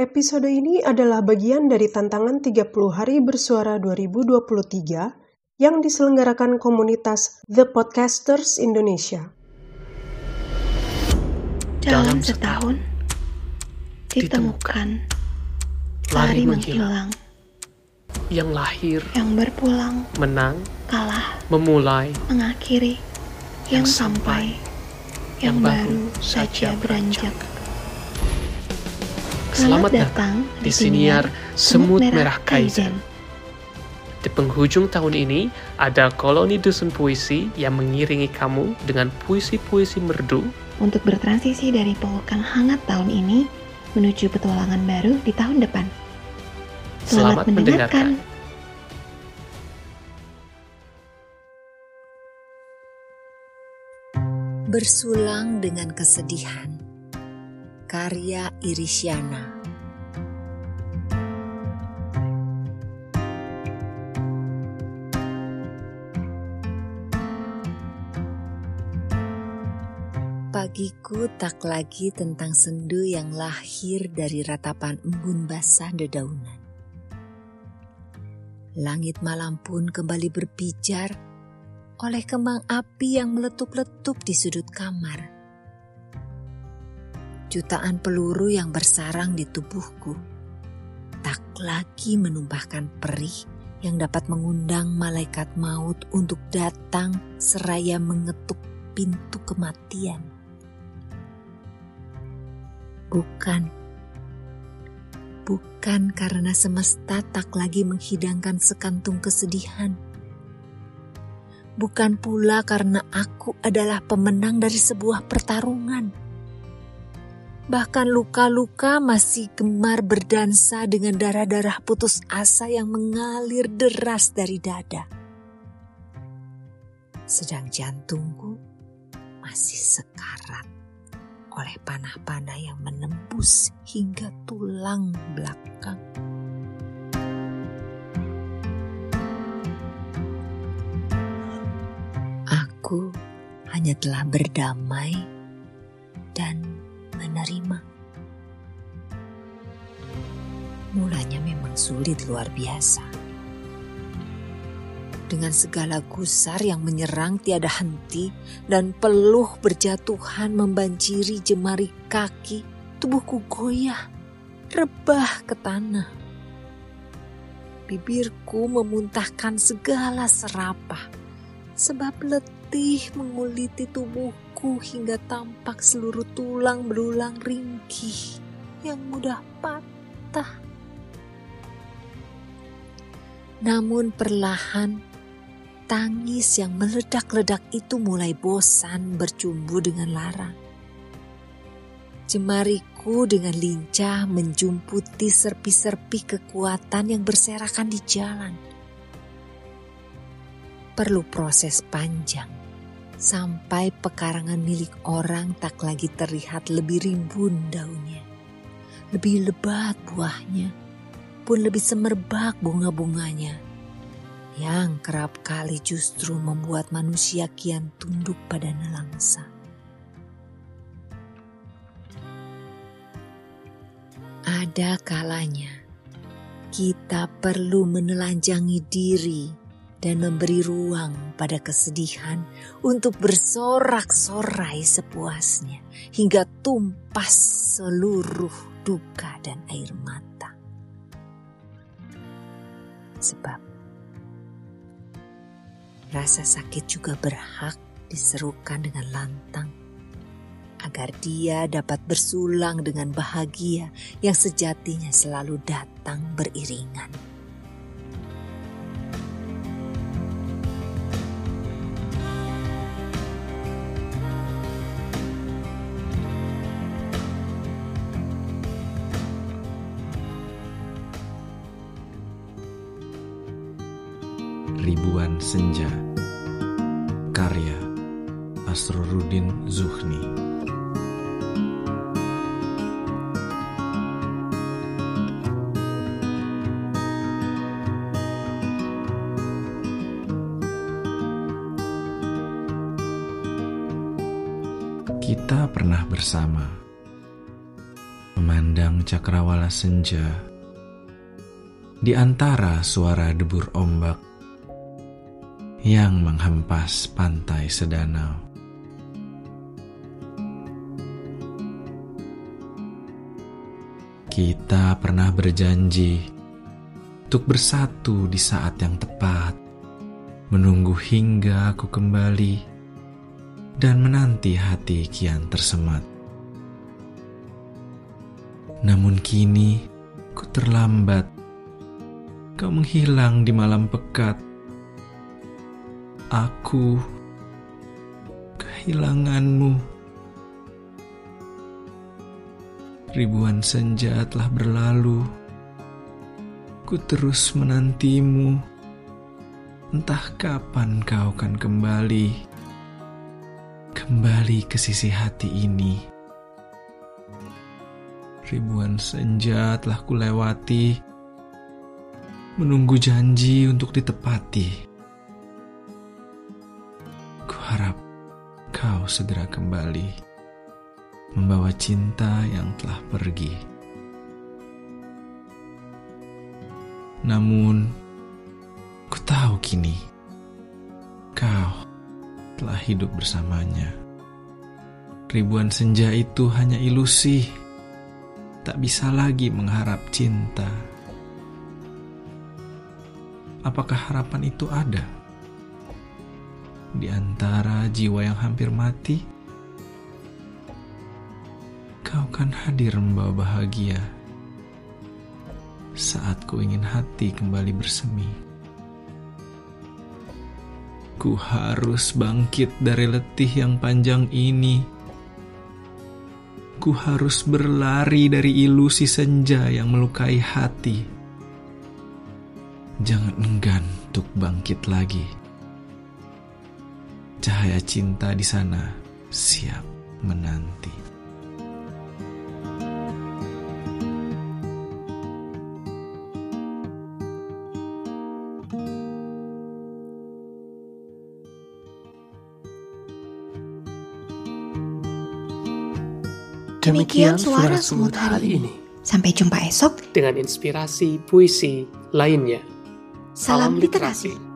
Episode ini adalah bagian dari tantangan 30 hari bersuara 2023 yang diselenggarakan komunitas The Podcasters Indonesia. Dalam setahun, ditemukan, lari menghilang, yang lahir, yang berpulang, menang, kalah, memulai, mengakhiri, yang Yang sampai, yang yang baru saja saja beranjak. Selamat datang di siniar Semut Merah Kaizen. Di penghujung tahun ini, ada koloni dusun puisi yang mengiringi kamu dengan puisi-puisi merdu Untuk bertransisi dari pelukan hangat tahun ini menuju petualangan baru di tahun depan. Selamat mendengarkan. Bersulang dengan kesedihan. Karya Irisyana. Pagiku tak lagi tentang sendu yang lahir dari ratapan embun basah dedaunan. Langit malam pun kembali berpijar oleh kembang api yang meletup-letup di sudut kamar. Jutaan peluru yang bersarang di tubuhku tak lagi menumpahkan perih yang dapat mengundang malaikat maut untuk datang seraya mengetuk pintu kematian. Bukan, bukan karena semesta tak lagi menghidangkan sekantung kesedihan bukan pula karena aku adalah pemenang dari sebuah pertarungan. Bahkan luka-luka masih gemar berdansa dengan darah-darah putus asa yang mengalir deras dari dada. Sedang jantungku masih sekarat oleh panah-panah yang menembus hingga tulang belakang. Aku hanya telah berdamai dan menerima. Mulanya memang sulit luar biasa. Dengan segala gusar yang menyerang tiada henti dan peluh berjatuhan membanjiri jemari kaki, tubuhku goyah, rebah ke tanah. Bibirku memuntahkan segala serapah sebab letih menguliti tubuhku hingga tampak seluruh tulang belulang ringkih yang mudah patah. Namun perlahan tangis yang meledak-ledak itu mulai bosan bercumbu dengan larang. Jemariku dengan lincah menjumputi serpi-serpi kekuatan yang berserakan di jalan perlu proses panjang sampai pekarangan milik orang tak lagi terlihat lebih rimbun daunnya, lebih lebat buahnya, pun lebih semerbak bunga-bunganya, yang kerap kali justru membuat manusia kian tunduk pada nelangsa. Ada kalanya kita perlu menelanjangi diri dan memberi ruang pada kesedihan untuk bersorak-sorai sepuasnya hingga tumpas seluruh duka dan air mata. Sebab rasa sakit juga berhak diserukan dengan lantang agar dia dapat bersulang dengan bahagia yang sejatinya selalu datang beriringan. Ribuan Senja. Karya Asrorudin Zuhni. Kita pernah bersama memandang cakrawala senja di antara suara debur ombak yang menghempas pantai sedanau. Kita pernah berjanji untuk bersatu di saat yang tepat, menunggu hingga aku kembali dan menanti hati kian tersemat. Namun kini ku terlambat. Kau menghilang di malam pekat. Aku kehilanganmu. Ribuan senja telah berlalu. Ku terus menantimu. Entah kapan kau akan kembali. Kembali ke sisi hati ini ribuan senja telah kulewati, menunggu janji untuk ditepati. Kau segera kembali, membawa cinta yang telah pergi. Namun, ku tahu kini, kau telah hidup bersamanya. Ribuan senja itu hanya ilusi tak bisa lagi mengharap cinta. Apakah harapan itu ada di antara jiwa yang hampir mati? Kau kan hadir membawa bahagia saat ku ingin hati kembali bersemi. Ku harus bangkit dari letih yang panjang ini Ku harus berlari dari ilusi senja yang melukai hati. Jangan enggan untuk bangkit lagi. Cahaya cinta di sana siap menanti. Demikian suara semut hari ini. Sampai jumpa esok dengan inspirasi puisi lainnya. Salam literasi.